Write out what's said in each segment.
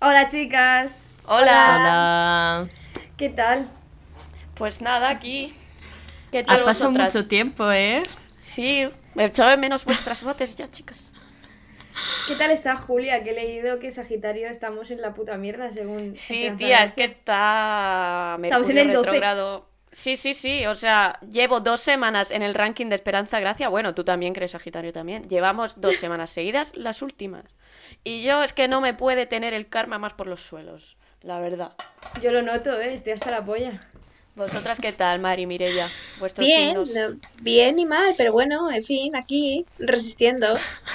Hola chicas. Hola. Hola. ¿Qué tal? Pues nada, aquí. ¿Qué Ha tal pasado vosotras? mucho tiempo, ¿eh? Sí, me echaba de menos vuestras voces ya, chicas. ¿Qué tal está Julia? Que he leído que Sagitario estamos en la puta mierda según... Sí, tía, es que está Estamos en el 12. retrógrado. Sí, sí, sí, o sea, llevo dos semanas en el ranking de Esperanza Gracia. Bueno, tú también crees Sagitario también. Llevamos dos semanas seguidas, las últimas. Y yo es que no me puede tener el karma más por los suelos, la verdad. Yo lo noto, ¿eh? Estoy hasta la polla. ¿Vosotras qué tal, Mari, Mirella? Vuestros Bien, signos no, bien y mal, pero bueno, en fin, aquí, resistiendo.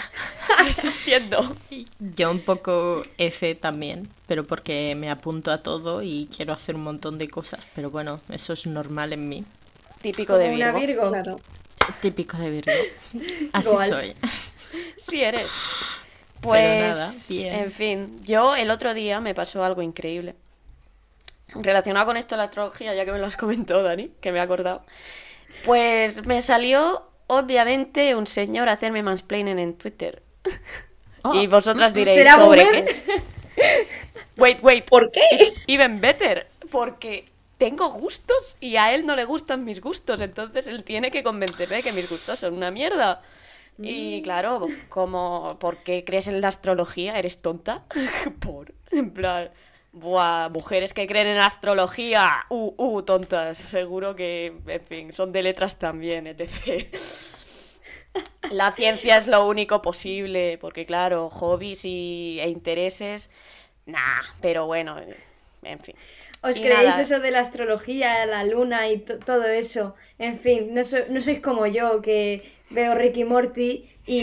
resistiendo. Yo un poco F también, pero porque me apunto a todo y quiero hacer un montón de cosas. Pero bueno, eso es normal en mí. Típico de una Virgo. Virgo. Claro. Típico de Virgo. Así Goals. soy. Sí eres. Pues, nada, bien. en fin, yo el otro día me pasó algo increíble. Relacionado con esto de la astrología, ya que me lo has comentado, Dani, que me he acordado. Pues me salió, obviamente, un señor a hacerme mansplaining en Twitter. Oh, y vosotras diréis, ¿Será ¿sobre boomer? qué? Wait, wait. ¿Por qué? Even better, porque tengo gustos y a él no le gustan mis gustos, entonces él tiene que convencerme de que mis gustos son una mierda. Y claro, como, ¿por qué crees en la astrología? ¿Eres tonta? Por, en plan, buah, mujeres que creen en la astrología, uh, uh, tontas, seguro que, en fin, son de letras también, etc. La ciencia es lo único posible, porque claro, hobbies y, e intereses, nah, pero bueno, en fin. ¿Os creéis nada. eso de la astrología, la luna y to- todo eso? En fin, no, so- no sois como yo, que veo Ricky Morty y,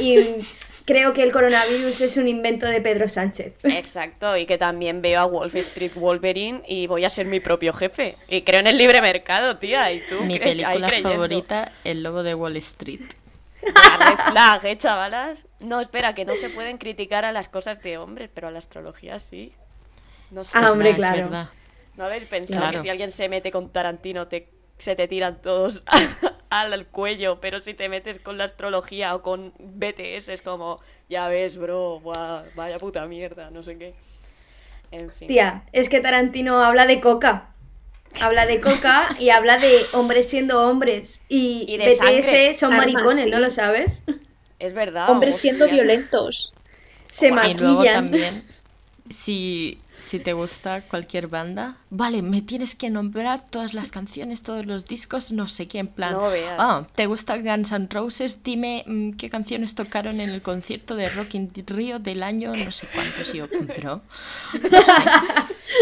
y creo que el coronavirus es un invento de Pedro Sánchez. Exacto, y que también veo a Wolf Street Wolverine y voy a ser mi propio jefe. Y creo en el libre mercado, tía, y tú Mi película favorita, El Lobo de Wall Street. La red flag, ¿eh, chavalas? No, espera, que no se pueden criticar a las cosas de hombres, pero a la astrología sí. No sé, Ah, hombre, claro. verdad. ¿no habéis pensado Claro. que si alguien se mete con Tarantino te, se te tiran todos al cuello, pero si te metes con la astrología o con BTS es como, ya ves, bro, buah, vaya puta mierda, no sé qué. En fin. Tía, es que Tarantino habla de coca. Habla de coca y habla de hombres siendo hombres. Y, Y de BTS sangre. son Armas, maricones, sí. ¿no lo sabes? Es verdad. Hombres siendo violentos. Se Y luego maquillan. también, si, si te gusta cualquier banda, vale, me tienes que nombrar todas las canciones, todos los discos, no sé qué, en plan. No veas. Ah, ¿te gusta Guns N' Roses? Dime mm, qué canciones tocaron en el concierto de Rock in Rio del año, no sé cuántos. Yo, pero.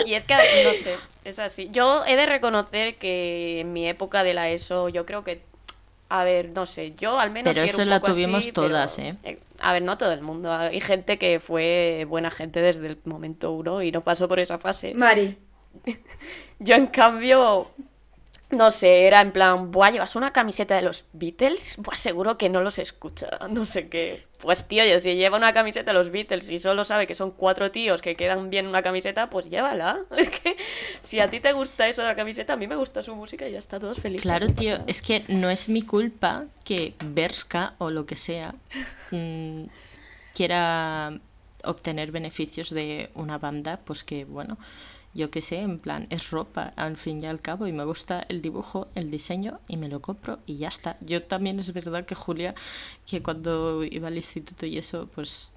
Y es que, no sé, es así. Yo he de reconocer que en mi época de la ESO, yo creo que. A ver, no sé, yo al menos. Pero sí eso un la poco así, tuvimos pero- todas, ¿eh? A ver, no todo el mundo. Hay gente que fue buena gente desde el momento uno y no pasó por esa fase. Mari. Yo, en cambio, no sé, era en plan, buah, llevas una camiseta de los Beatles, buah, seguro que no los escucha, no sé qué. Pues tío, yo si lleva una camiseta de los Beatles y solo sabe que son cuatro tíos que quedan bien una camiseta, pues llévala. Es que si a ti te gusta eso de la camiseta, a mí me gusta su música y ya está, todos felices. Claro, no tío, es que no es mi culpa que Berska o lo que sea mm, quiera obtener beneficios de una banda, pues que, bueno, yo qué sé, en plan, es ropa al fin y al cabo y me gusta el dibujo, el diseño y me lo compro y ya está. Yo también es verdad que Julia, que cuando iba al instituto y eso, pues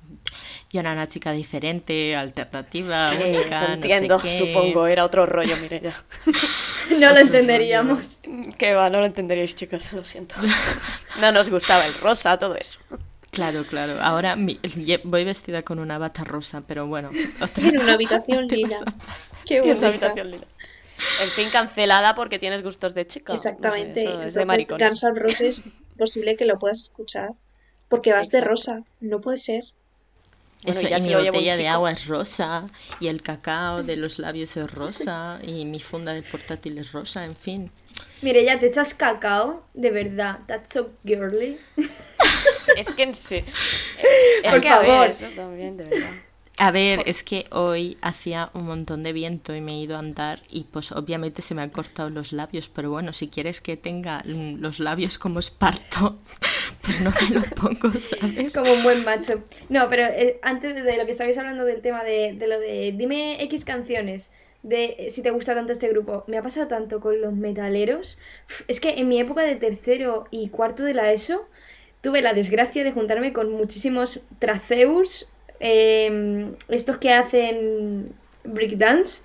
yo era una chica diferente, alternativa, Sí, única, te no entiendo, sé qué. supongo, era otro rollo, Mireia. No lo entenderíamos. que va, no lo entenderíais, chicos, lo siento. No nos gustaba el rosa, todo eso. Claro, claro. Ahora mi- voy vestida con una bata rosa, pero bueno. otra- En una habitación lila. Qué bonita. habitación lila. En fin, cancelada porque tienes gustos de chica. No sé, Exactamente. es de maricones. Guns N' Roses, posible que lo puedas escuchar. Porque vas de rosa. No puede ser. Bueno, Eso, ya y si mi lo botella de agua es rosa, y el cacao de los labios es rosa, y mi funda del portátil es rosa, en fin. Mire, ya te echas cacao, de verdad. That's so girly. Es que en sí. Es Por que a ver, favor. eso también, de verdad. A ver, es que hoy hacía un montón de viento y me he ido a andar y pues obviamente se me han cortado los labios, pero bueno, si quieres que tenga los labios como esparto, pues no me lo pongo, ¿sabes? Como un buen macho. No, pero eh, antes de lo que estabais hablando del tema de, de lo de dime X canciones, de eh, si te gusta tanto este grupo, me ha pasado tanto con los metaleros. Es que en mi época de tercero y cuarto de la ESO tuve la desgracia de juntarme con muchísimos traceus, eh, estos que hacen breakdance.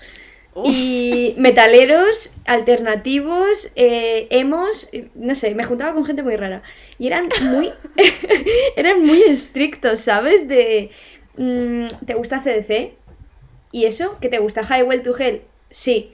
Y metaleros, alternativos, eh, emos, no sé, me juntaba con gente muy rara. Y eran muy, eran muy estrictos, ¿sabes? De, mm, ¿te gusta CDC? ¿Y eso? ¿Que te gusta Highway to Hell? Sí.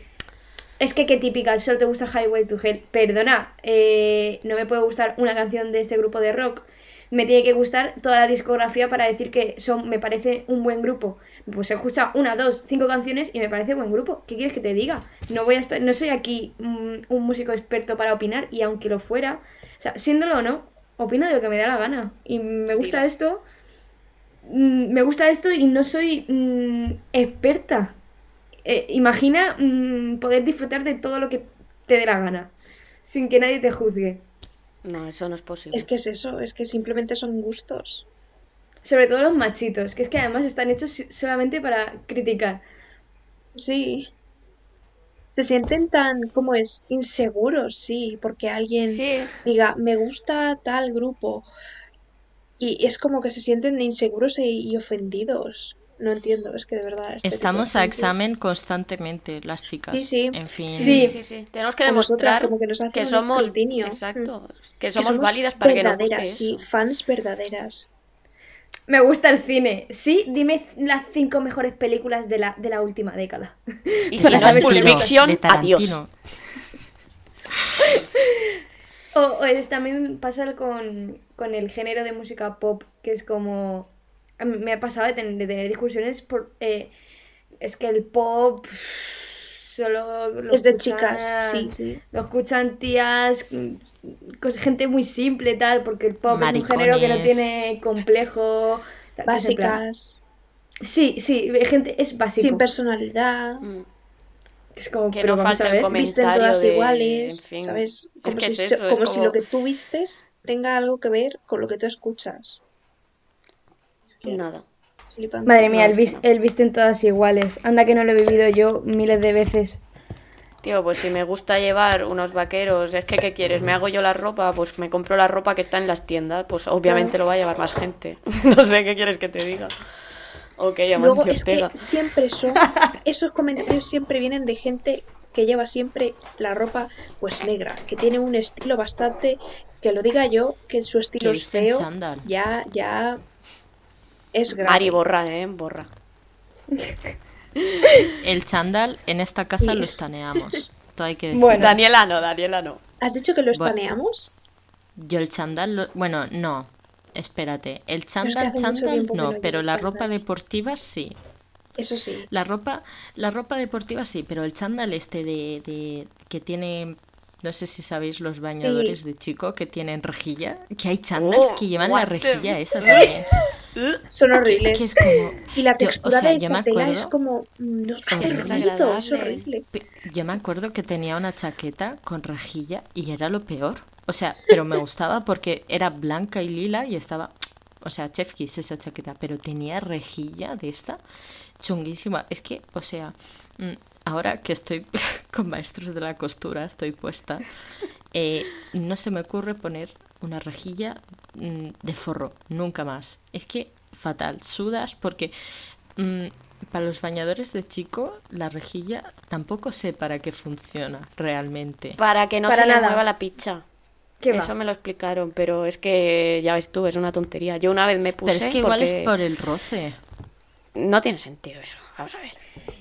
Es que qué típica, solo te gusta Highway to Hell. Perdona, eh, no me puede gustar una canción de este grupo de rock. Me tiene que gustar toda la discografía para decir que son, me parece un buen grupo. Pues he escuchado una, dos, cinco canciones y me parece buen grupo. ¿Qué quieres que te diga? No voy a estar, no soy aquí mm, un músico experto para opinar y aunque lo fuera, o sea, siéndolo o no, opino de lo que me da la gana. Y me gusta Tira. esto, mm, me gusta esto y no soy mm, experta. Eh, imagina mm, poder disfrutar de todo lo que te dé la gana, sin que nadie te juzgue. No, eso no es posible. Es que es eso, es que simplemente son gustos. Sobre todo los machitos, que es que además están hechos solamente para criticar. Sí. Se sienten tan, como es, inseguros, sí, porque alguien Sí. diga, me gusta tal grupo. Y es como que se sienten inseguros e- y ofendidos. No entiendo, es que de verdad. este de Estamos a examen constantemente, las chicas. Sí, sí. En fin. Sí. Sí. Tenemos que demostrar como que nos somos. Exacto. Que que somos, válidas para que nos guste sí, eso. fans verdaderas. Me gusta el cine. Sí, dime las cinco mejores películas de la, de la última década. Y si no es Pulp. Fiction, de adiós. O, o es- también pasa con, con el género de música pop, que es como... a mí Me ha pasado de, ten- de tener discusiones por... eh, es que el pop solo lo Es de chicas, sí, sí. Lo escuchan tías, mm, gente muy simple tal, porque el pop es un género que no tiene complejo. tal, que es en plan- Básicas, Sí, sí, gente es básico. sin personalidad, Mm. Es como, Que pero no falta el comentario. visten todas de- iguales, en fin. ¿sabes? Es Como, que si, es es como si como- lo que tú vistes tenga algo que ver con lo que tú escuchas. Nada. flipante. Madre mía, No, el, que no. el visten todas iguales. Anda que no lo he vivido yo miles de veces. Tío, pues si me gusta llevar unos vaqueros, es que ¿qué quieres? ¿Me hago yo la ropa? Pues me compro la ropa que está en las tiendas, pues obviamente lo va a llevar más gente. no sé qué quieres que te diga. Ok, Luego es que siempre son, esos comentarios siempre vienen de gente que lleva siempre la ropa pues negra, que tiene un estilo bastante, que lo diga yo, que su estilo es feo, chándal. ya, ya es grave. Mari, borra, eh, borra. El chándal en esta casa Sí. lo estaneamos. Todo hay que decir. Bueno. Daniela no, Daniela no. ¿Has dicho que lo Bueno. estaneamos? Yo el chándal, lo- bueno, no. Espérate, el chándal, chándal no, no pero la chándal. ropa deportiva sí. Eso sí. La ropa, la ropa deportiva sí, pero el chándal este de, de que tiene, no sé si sabéis los bañadores de chico que tienen rejilla, que hay chándals Oh, que llevan la the- rejilla esa también. Son horribles. que es como Y la yo- o textura sea, de esa tela es como... mm, No, es Horrible. es horrible. Yo me acuerdo que tenía una chaqueta con rejilla y era lo peor. O sea, pero me gustaba porque era blanca y lila y estaba, o sea, chef kiss esa chaqueta, pero tenía rejilla de esta chunguísima. Es que, o sea, mm, ahora que estoy con maestros de la costura, estoy puesta, eh, no se me ocurre poner una rejilla mm, de forro, nunca más. Es que fatal, sudas porque mm, para los bañadores de chico la rejilla tampoco sé para qué funciona realmente. Para que no Para se le nada. mueva la picha. Eso me lo explicaron, pero es que ya ves tú, es una tontería. Yo una vez me puse Pero es que igual porque es por el roce. No tiene sentido eso. Vamos a ver.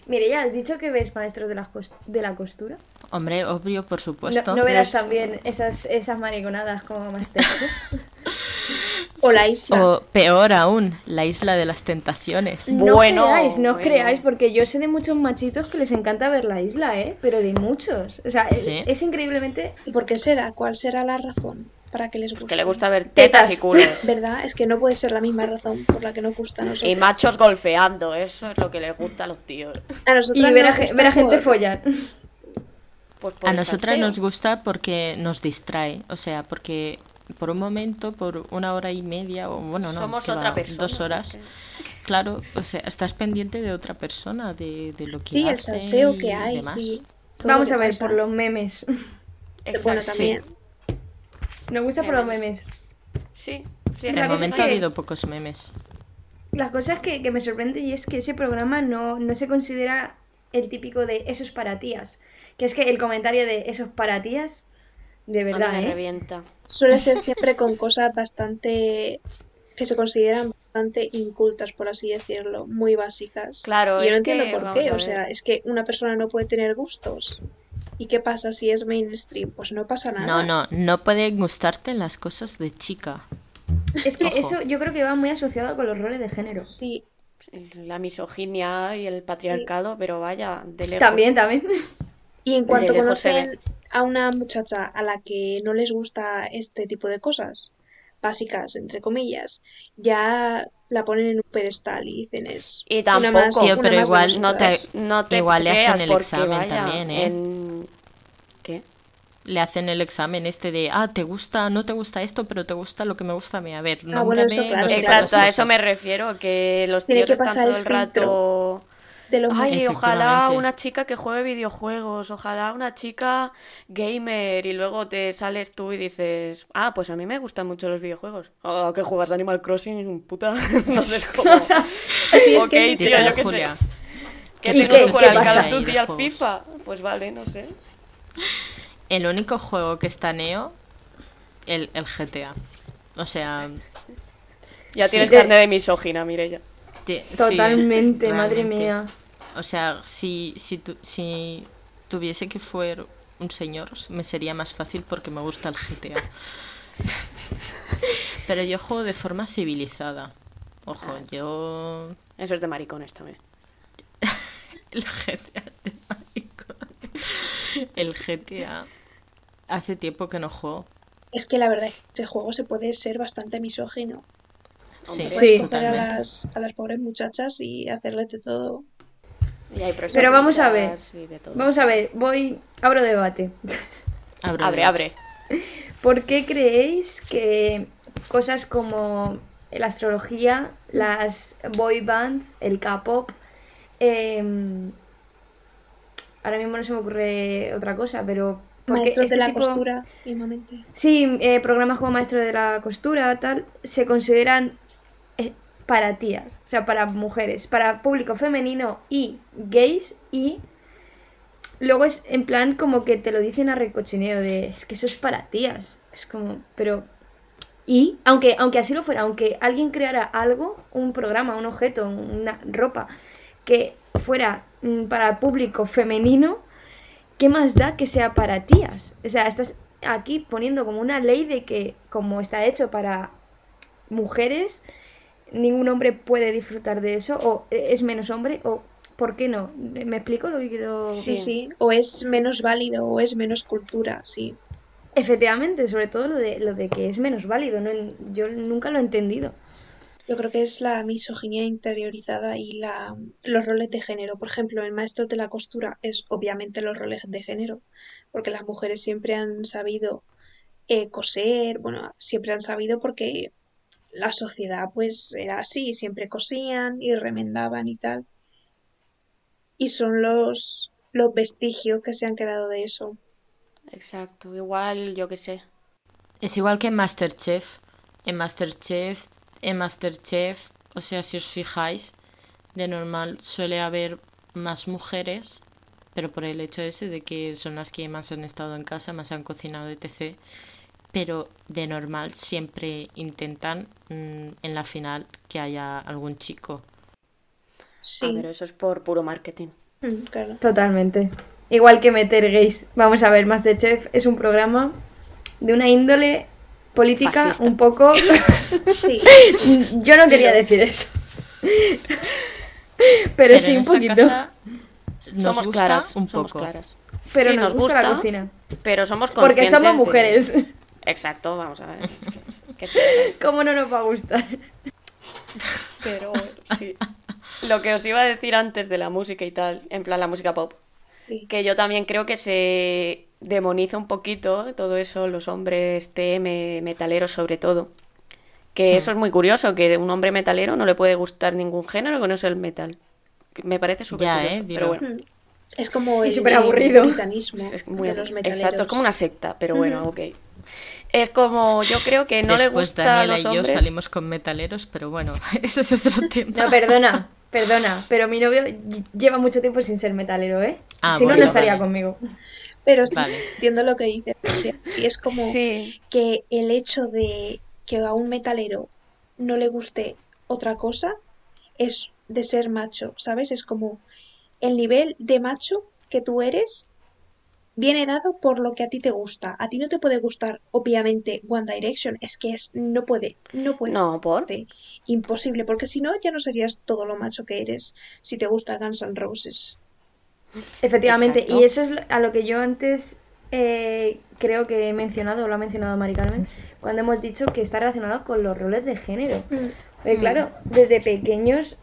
Mire, ya has dicho que ves maestros de la, de la costura. Hombre, obvio, por supuesto. no verás Pues- también esas, esas mariconadas como Masterchef. O la isla. O peor aún, la isla de las tentaciones. No Bueno, os creáis, no os bueno. creáis, porque yo sé de muchos machitos que les encanta ver la isla, ¿eh? Pero de muchos. O sea, es, ¿Sí? es increíblemente... ¿Y por qué será? ¿Cuál será la razón para que les guste? Pues que le gusta ver tetas, Tetas. y culos. ¿Verdad? Es que no puede ser la misma razón por la que nos gusta a nosotros. Y machos golfeando, eso es lo que les gusta a los tíos. A nosotras Y ver a, nos gusta ver a gente por- follar. Pues A nosotras nos gusta porque nos distrae, o sea, porque por un momento, por una hora y media, o bueno, no, Somos ¿qué otra va? persona, dos horas. es Claro, o sea, estás pendiente de otra persona, de, de lo que Sí, el salseo que hay, sí. Vamos a ver pasa. por los memes. Bueno, Exacto. también. Nos gusta por los memes. Sí, sí, cosa es momento que- ha habido pocos memes. La cosa es que, que me sorprende y es que ese programa no, no se considera el típico de esos para tías. Que es que el comentario de esos para tías, de A mí verdad, me ¿eh? revienta. Suele ser siempre con cosas bastante que se consideran bastante incultas, por así decirlo, muy básicas. Claro, y yo es no entiendo que, por qué, o sea, es que una persona no puede tener gustos. ¿Y qué pasa si es mainstream? Pues no pasa nada. No, no, no pueden gustarte las cosas de chica. Es que Ojo. eso yo creo que va muy asociado con los roles de género. Sí, La misoginia y el patriarcado, pero vaya, de lejos. También, también. Y en cuanto conocen a una muchacha a la que no les gusta este tipo de cosas, básicas, entre comillas, ya la ponen en un pedestal y dicen es Y una más, tampoco, Tío, una pero más de igual no te, no te Igual le hacen el examen vaya, también, ¿eh? en- ¿Qué? Le hacen el examen este de, ah, te gusta, no te gusta esto, pero te gusta lo que me gusta a mí. A ver, Ah, bueno, eso nómbrame claro, no sé claro. Exacto, a eso me refiero, que los Tiene tíos que están pasar todo el el rato... de Ay, ojalá una chica que juegue videojuegos, ojalá una chica gamer y luego te sales tú y dices, ah, pues a mí me gustan mucho los videojuegos. Ah, que juegas Animal Crossing, puta, no sé es como... Sí, sí, es ok, que- tío, yo qué sé. Julia. Que ¿Y tengo qué- al Call of Duty y al Juegos. FIFA. Pues vale, no sé. El único juego que está neo, el, el GTA. O sea, Ya Sí. tienes De- carne de misógina, Mireia. Te- sí, Totalmente, madre mía. O sea, si, si, tu- si tuviese que fuer un señor, me sería más fácil porque me gusta el GTA. Pero yo juego de forma civilizada. Ojo, Ah. yo... Eso es de maricones también. El GTA de maricón. El GTA... Hace tiempo que no juego. Es que la verdad es que ese juego se puede ser bastante misógino. Sí, Sí. Coger a las, a las pobres muchachas y hacerles de todo. Y hay Pero vamos a ver. Vamos a ver, voy, abro debate. Abro Abre, debate. abre. ¿Por qué creéis que cosas como la astrología, las boy bands, el K-pop, em, ahora mismo no se me ocurre otra cosa, pero ¿por qué Maestros este de la tipo- costura, mismamente. Sí, eh, programas como Maestro de la Costura, tal, se consideran para tías, o sea, para mujeres, para público femenino y gays y luego es en plan como que te lo dicen a recochineo de es que eso es para tías, es como, pero y aunque aunque así lo fuera, aunque alguien creara algo, un programa, un objeto, una ropa que fuera mm, para público femenino, ¿qué más da que sea para tías? O sea, estás aquí poniendo como una ley de que como está hecho para mujeres, ningún hombre puede disfrutar de eso, o es menos hombre, o ¿por qué no? ¿Me explico lo que quiero? Sí, sí. O es menos válido o es menos cultura, sí. Efectivamente, sobre todo lo de, lo de que es menos válido, no yo nunca lo he entendido. Yo creo que es la misoginia interiorizada y la, los roles de género. Por ejemplo, el maestro de la costura es obviamente los roles de género, porque las mujeres siempre han sabido eh, coser, bueno, siempre han sabido porque la sociedad pues era así, siempre cosían y remendaban y tal. Y son los, los vestigios que se han quedado de eso. Exacto, igual, yo qué sé. Es igual que en Masterchef. En Masterchef, en Masterchef, o sea, si os fijáis, de normal suele haber más mujeres, pero por el hecho ese de que son las que más han estado en casa, más han cocinado, etc. Pero de normal siempre intentan mm, en la final que haya algún chico. Sí, Ah, pero eso es por puro marketing. mm, claro. Totalmente. Igual que meter gays. Vamos a ver, Masterchef es un programa de una índole política Fascista. un poco... Sí, Yo no quería decir eso. Pero, sí, en un esta poquito. casa nos somos gusta claras, un somos poco. claras. Pero Sí, nos, gusta, la cocina. Pero somos Porque conscientes somos de- mujeres. Exacto, vamos a ver. es que- ¿qué esperas? ¿Cómo no nos va a gustar? Pero sí. Lo que os iba a decir antes de la música y tal, en plan la música pop, sí. que yo también creo que se demoniza un poquito todo eso, los hombres TM, metaleros sobre todo. Que eso es muy curioso, que un hombre metalero no le puede gustar ningún género que no sea el metal. Me parece súper curioso, ¿eh? pero bueno. Es como el, superaburrido. el britanismo Es muy, de los metaleros. exacto, es como una secta, pero bueno, ok. Es como, yo creo que no le Después gusta a Daniela los y yo salimos con metaleros, pero bueno, eso es otro tema. No, perdona, perdona, pero mi novio ll- lleva mucho tiempo sin ser metalero, ¿eh? Ah, si no, bueno, no estaría vale. conmigo. Pero sí, Vale. entiendo lo que dices. Y es como Sí, que el hecho de que a un metalero no le guste otra cosa es de ser macho, ¿sabes? Es como el nivel de macho que tú eres viene dado por lo que a ti te gusta. A ti no te puede gustar, obviamente, One Direction. Es que es, no puede, no puede. no, por. Imposible, porque si no, ya no serías todo lo macho que eres si te gusta Guns N' Roses. Efectivamente, Exacto. y eso es a lo que yo antes eh, creo que he mencionado, o lo ha mencionado Mari Carmen, cuando hemos dicho que está relacionado con los roles de género. Porque claro, desde pequeños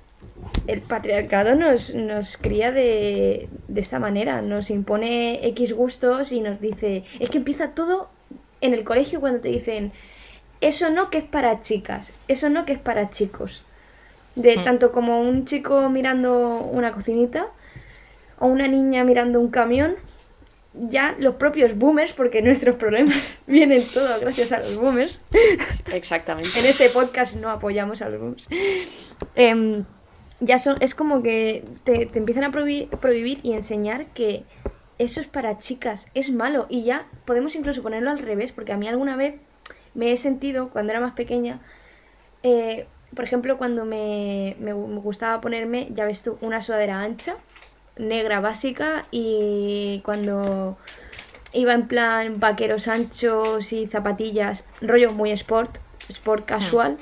el patriarcado nos, nos cría de, de esta manera, nos impone X gustos y nos dice, es que empieza todo en el colegio cuando te dicen, eso no que es para chicas, eso no que es para chicos. De Mm. tanto como un chico mirando una cocinita o una niña mirando un camión, ya los propios boomers, porque nuestros problemas vienen todos gracias a los boomers, Exactamente. en este podcast no apoyamos a los boomers, em, ya son, es como que te, te empiezan a prohibir, prohibir y enseñar que eso es para chicas, es malo. Y ya podemos incluso ponerlo al revés, porque a mí alguna vez me he sentido, cuando era más pequeña, eh, por ejemplo, cuando me, me gu- me gustaba ponerme, ya ves tú, una sudadera ancha, negra básica, y cuando iba en plan vaqueros anchos y zapatillas, rollo muy sport, sport casual.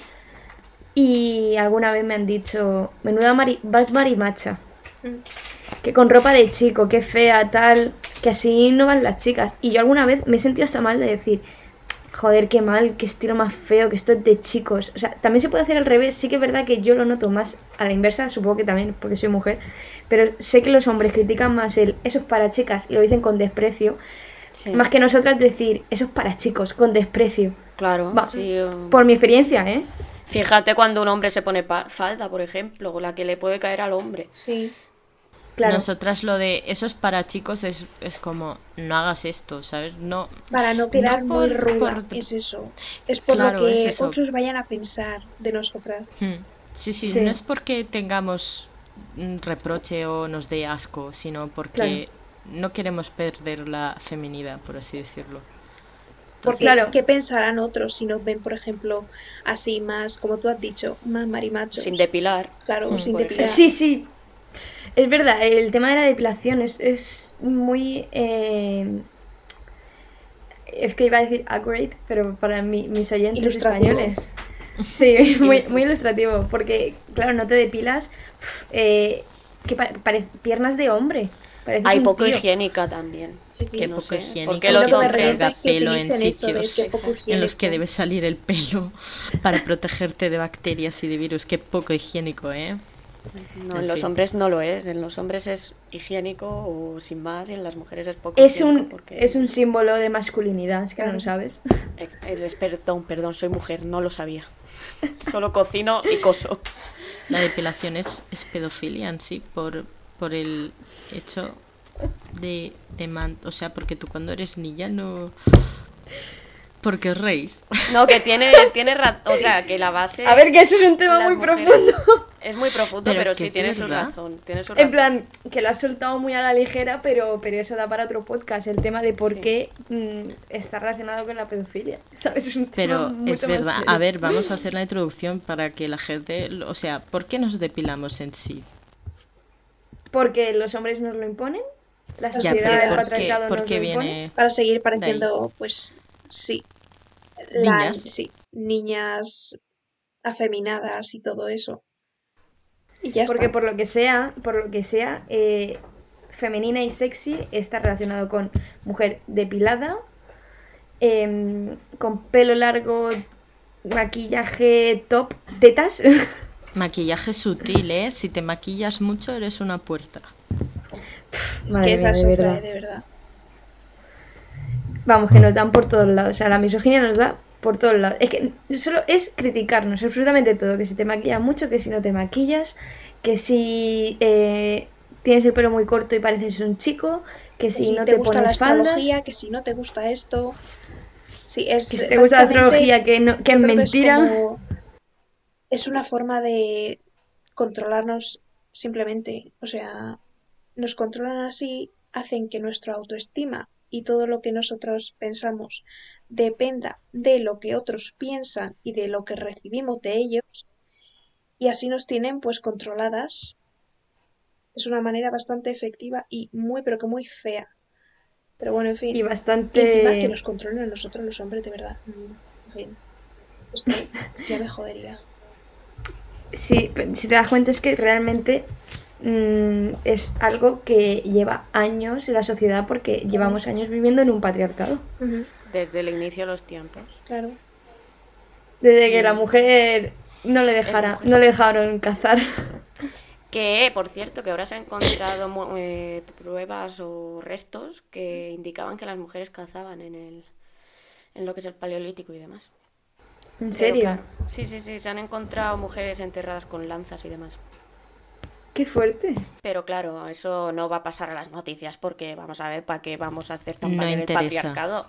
Y alguna vez me han dicho, menuda mari, marimacha. Que con ropa de chico, que fea, tal, que así no van las chicas. Y yo alguna vez me he sentido hasta mal de decir, joder, qué mal, qué estilo más feo, que esto es de chicos. O sea, también se puede hacer al revés. Sí que es verdad que yo lo noto más a la inversa, supongo que también porque soy mujer. Pero sé que los hombres critican más el eso es para chicas y lo dicen con desprecio. Sí, Más que nosotras decir eso es para chicos, con desprecio. claro. Va, sí, um, Por mi experiencia, ¿eh? Fíjate cuando un hombre se pone pa- falda, por ejemplo, la que le puede caer al hombre. Sí. Claro. Nosotras lo de eso es para chicos es, es como no hagas esto, ¿sabes? No. Para no quedar No muy ruda, por- es eso. Es por Claro, lo que es otros vayan a pensar de nosotras. Hmm. Sí, sí, Sí. no es porque tengamos un reproche o nos dé asco, sino porque no queremos perder la feminidad, por así decirlo. Porque Claro. ¿qué pensarán otros si nos ven, por ejemplo, así más, como tú has dicho, más marimachos? Sin depilar. Claro, Mm, sin depilar. Sí, sí. Es verdad, el tema de la depilación es, es muy... eh, Es que iba a decir accurate, pero para mí, mis oyentes Ilustrativo. españoles. Sí, muy, Ilustrativo. muy ilustrativo, porque, claro, no te depilas uf, eh, que pa- pare- piernas de hombre. Pareces Hay poco tío. higiénica también. Sí, sí. Qué no poco sé, higiénico. porque los que hombres- salga es que pelo en de sitios que en los que debe salir el pelo para protegerte de bacterias y de virus. Qué poco higiénico, ¿eh? No, En en los fin. hombres no lo es. En los hombres es higiénico o sin más y en las mujeres es poco Es higiénico un, porque- es un símbolo de masculinidad, es que no lo sabes. Ex- es- Perdón, perdón, soy mujer, no lo sabía. Solo cocino y coso. La depilación es, es pedofilia en sí por, por el hecho de, de man- O sea, porque tú cuando eres niña no... Porque os reís. No, que tiene, tiene o sea, que la base A ver, que eso es un tema muy mujeres- profundo. es muy profundo, Pero pero, sí tiene su razón, tiene su En razón. plan, que lo has soltado muy a la ligera, pero, pero eso da para otro podcast, el tema de por Sí. qué mm, está relacionado con la pedofilia. ¿Sabes? Es un tema Pero mucho es más verdad. A ver, vamos a hacer la introducción para que la gente... O sea, ¿por qué nos depilamos en sí? Porque los hombres nos lo imponen, la sociedad, pero el ¿por qué, patriarcado nos lo impone. Para seguir pareciendo, pues, sí. La- Niñas. Sí, niñas afeminadas y todo eso. Y ya Porque está. por lo que sea, por lo que sea, eh, femenina y sexy está relacionado con mujer depilada, em, con pelo largo, maquillaje top, tetas. Maquillaje sutil, ¿eh? Si te maquillas mucho eres una puerta. Es Madre que esa mía, es de verdad. eh, de verdad. Vamos, que nos dan por todos lados. O sea, la misoginia nos da por todos lados. Es que solo es criticarnos absolutamente todo. Que si te maquillas mucho, que si no te maquillas, que si eh, tienes el pelo muy corto y pareces un chico, que si, no te, gusta la pones faldas, astrología, que si no te gusta esto. Sí, es que si te gusta la astrología, que, no, que es mentira. Como- es una forma de controlarnos simplemente. O sea, nos controlan así, hacen que nuestra autoestima y todo lo que nosotros pensamos dependa de lo que otros piensan y de lo que recibimos de ellos. Y así nos tienen pues controladas. Es una manera bastante efectiva y muy, pero que muy fea. Pero bueno, en fin. Y Y encima bastante. que nos controlen a nosotros los hombres, de verdad. Mm, En fin. Esto ya me jodería. Pero si te das cuenta es que realmente mm, es algo que lleva años en la sociedad porque llevamos años viviendo en un patriarcado. Desde el inicio de los tiempos. Claro. Desde que la mujer no le dejara, no le dejaron cazar. Que, por cierto, que ahora se han encontrado eh, pruebas o restos que indicaban que las mujeres cazaban en el en lo que es el paleolítico y demás. ¿En Pero serio? claro, sí, sí, sí, se han encontrado mujeres enterradas con lanzas y demás. Qué fuerte. Pero claro, eso no va a pasar a las noticias porque vamos a ver para qué vamos a hacer tan No el patriarcado.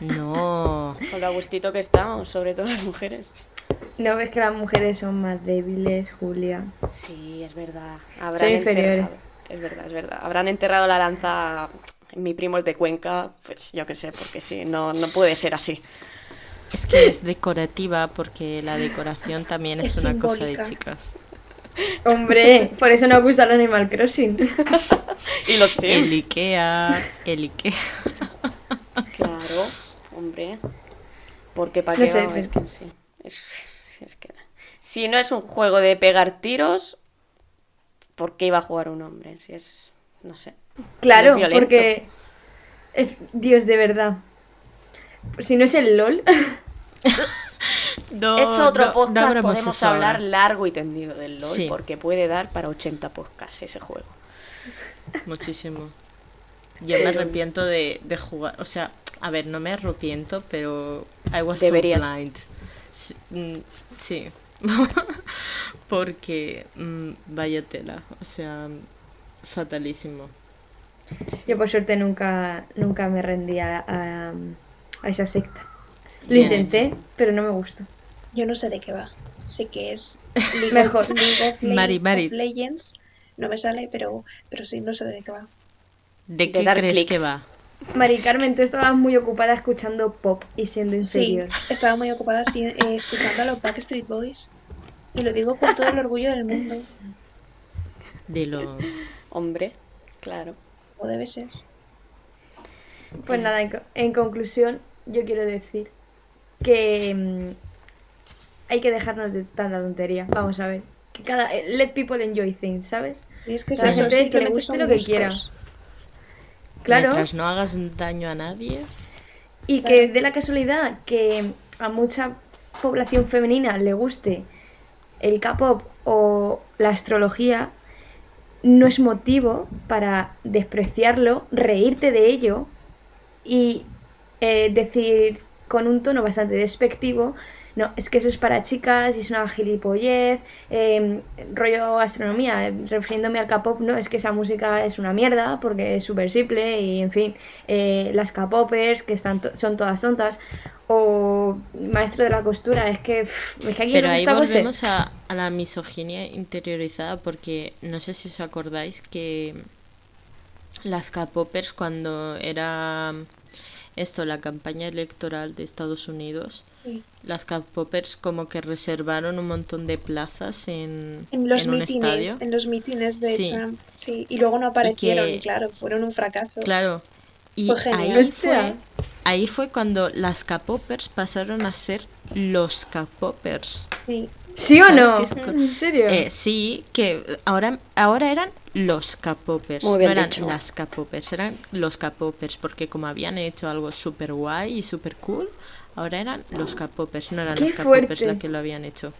No. Con lo a gustito que estamos, sobre todo las mujeres. No ves que las mujeres son más débiles, Julia. Sí, es verdad. Habrán Son inferiores. enterrado- Es verdad, es verdad. Habrán enterrado la lanza. Mi primo es de Cuenca, pues yo qué sé, porque sí, no, no puede ser así. Es que es decorativa porque la decoración también es, Es una cosa de chicas. Hombre, por eso no gusta el Animal Crossing. Y los El Sims. Ikea, el Ikea. Claro, hombre. Porque para No qué sé, vamos, es que sí. Es, es que si no es un juego de pegar tiros, ¿por qué iba a jugar un hombre? Si es, no sé. Claro, Es porque. Dios, de verdad. Si no es el LOL. No, es otro no- podcast, podemos eso hablar ahora. largo y tendido del LOL, Sí. porque puede dar para 80 podcasts ese juego. Muchísimo. Yo me arrepiento de, de jugar. O sea, a ver, no me arrepiento, pero I was Deberías. so blind. Sí, mm, Sí. Porque mm, vaya tela. O sea, fatalísimo. Yo por suerte nunca, nunca me rendía a, a esa secta. Lo Bien intenté, hecho. pero no me gustó. Yo no sé de qué va. Sé que es League, Mejor. Of, League of, Le- Mari, Mari. of Legends. No me sale, pero, pero sí, no sé de qué va. ¿De De qué dar crees clics. que va? Mari Carmen, tú estabas muy ocupada escuchando pop y siendo Sí, inferior. estaba muy ocupada sí, eh, escuchando a los Backstreet Boys. Y lo digo con todo el orgullo del mundo. De lo. Hombre, claro. O debe ser. Pues nada, en, co- en conclusión, yo quiero decir que mm, hay que dejarnos de tanta tontería. Vamos a ver. Que cada, eh, let people enjoy things, ¿sabes? Sí, es que es Cada gente que le guste lo que quiera. Claro. Mientras no hagas daño a nadie. Y que de la casualidad que a mucha población femenina le guste el K-pop o la astrología, no es motivo para despreciarlo, reírte de ello y eh, decir con un tono bastante despectivo, no, es que eso es para chicas y es una gilipollez, eh, rollo astronomía, eh, refiriéndome al K-pop, no, es que esa música es una mierda porque es súper simple y en fin, eh, las K-popers que están to- son todas tontas, o maestro de la costura, es que, pff, es que aquí Pero ahí volvemos a, a la misoginia interiorizada porque no sé si os acordáis que las K-popers cuando era esto, la campaña electoral de Estados Unidos, Sí. las K-popers como que reservaron un montón de plazas en, En los en un mítines, estadio. en los mítines de Sí. Trump. Sí, y luego no aparecieron, que- claro, fueron un fracaso. Claro. Y Fue ahí fue, ahí fue cuando las K-popers pasaron a ser los K-popers. Sí, ¿Sí o ¿Sabes no? ¿En serio? Eh, sí, que ahora, ahora eran los K-popers, Muy no eran dicho. las K-popers, eran los K-popers, porque como habían hecho algo súper guay y súper cool, ahora eran los K-popers, no eran ¡Qué los K-popers los que lo habían hecho.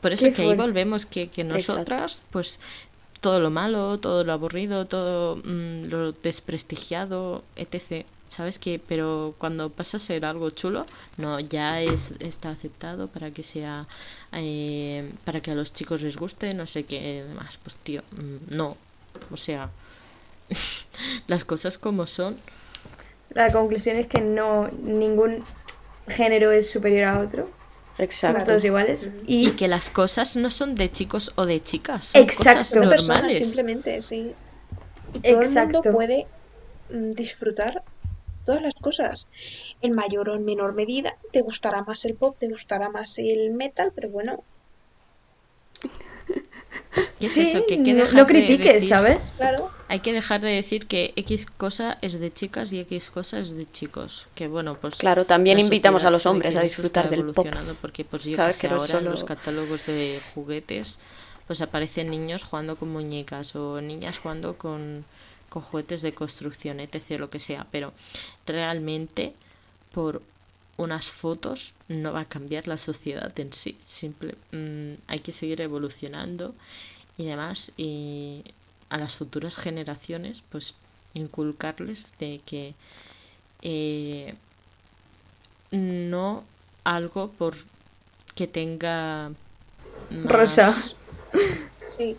Por eso ¡Qué que ahí volvemos, que, que nosotras, pues todo lo malo, todo lo aburrido, todo mm, lo desprestigiado, etc., ¿sabes qué? Pero cuando pasa a ser algo chulo, no, ya es, está aceptado para que sea, eh, para que a los chicos les guste, no sé qué demás. Pues tío, mm, no, o sea, las cosas como son. La conclusión es que no ningún género es superior a otro. Somos Exacto. todos iguales. Y Y que las cosas no son de chicos o de chicas, son Exacto. cosas normales. simplemente, sí. Y todo el Exacto. mundo puede mm, disfrutar todas las cosas en mayor o en menor medida. Te gustará más el pop, te gustará más el metal, pero bueno, ¿Qué es sí, eso? Que hay que no, dejar no de critiques, decir- ¿sabes? claro. Hay que dejar de decir que X cosa es de chicas y X cosa es de chicos. Que bueno, pues. Claro, también invitamos a los hombres a disfrutar del pop. evolucionando Porque, pues yo Sabes que no ahora en los catálogos de juguetes, pues aparecen niños jugando con muñecas o niñas jugando con, con juguetes de construcción, etc. Lo que sea. Pero realmente, por unas fotos no va a cambiar la sociedad en sí. Simple, mm, hay que seguir evolucionando y demás. Y a las futuras generaciones, pues inculcarles de que eh, no algo por que tenga más Rosa. Sí.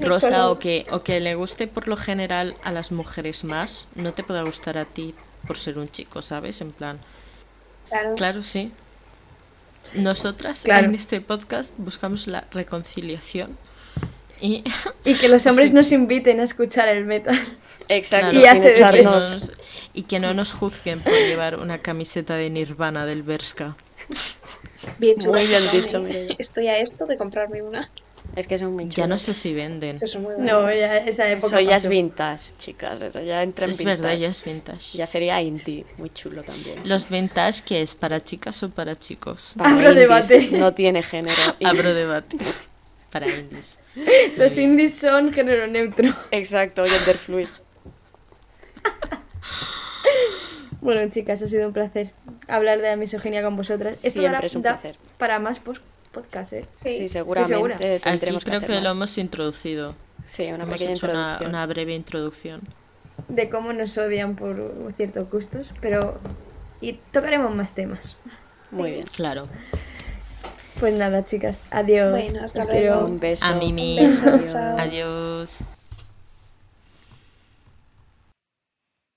Rosa o que o que le guste por lo general a las mujeres más no te pueda gustar a ti por ser un chico sabes en plan Claro. claro sí nosotras Claro. en este podcast buscamos la reconciliación y Y que los hombres Sí. nos inviten a escuchar el metal. Exacto, Claro, Y hace- que no echarnos. nos- y que no nos juzguen por llevar una camiseta de Nirvana del Berska. Bien, Muy bien dicho. Estoy a esto de comprarme una. Es que son muy Ya no chulos. sé si venden. Que son muy No, ya esa época Eso ya es vintage, chicas. Eso ya entra en Es vintage. verdad, ya es vintage. Ya sería indie, muy chulo también. ¿Los vintage qué es? ¿Para chicas o para chicos? Para Abro indies, debate. No tiene género. Abro debate. Para indies. Los indies son género neutro. Exacto, genderfluid. Bueno, chicas, ha sido un placer hablar de la misoginia con vosotras. Esto Siempre dará- es un da placer. para más pos- podcast, ¿eh? Sí. Sí, segura. seguramente Aquí tendremos creo que, lo hemos introducido. Sí, una hemos pequeña hecho una, introducción. una breve introducción. De cómo nos odian por ciertos gustos, pero... Y tocaremos más temas. Muy bien. Claro. Pues nada, chicas, adiós. Bueno, hasta luego. Un beso. A Mimi. Un beso, Adiós. chao. Adiós.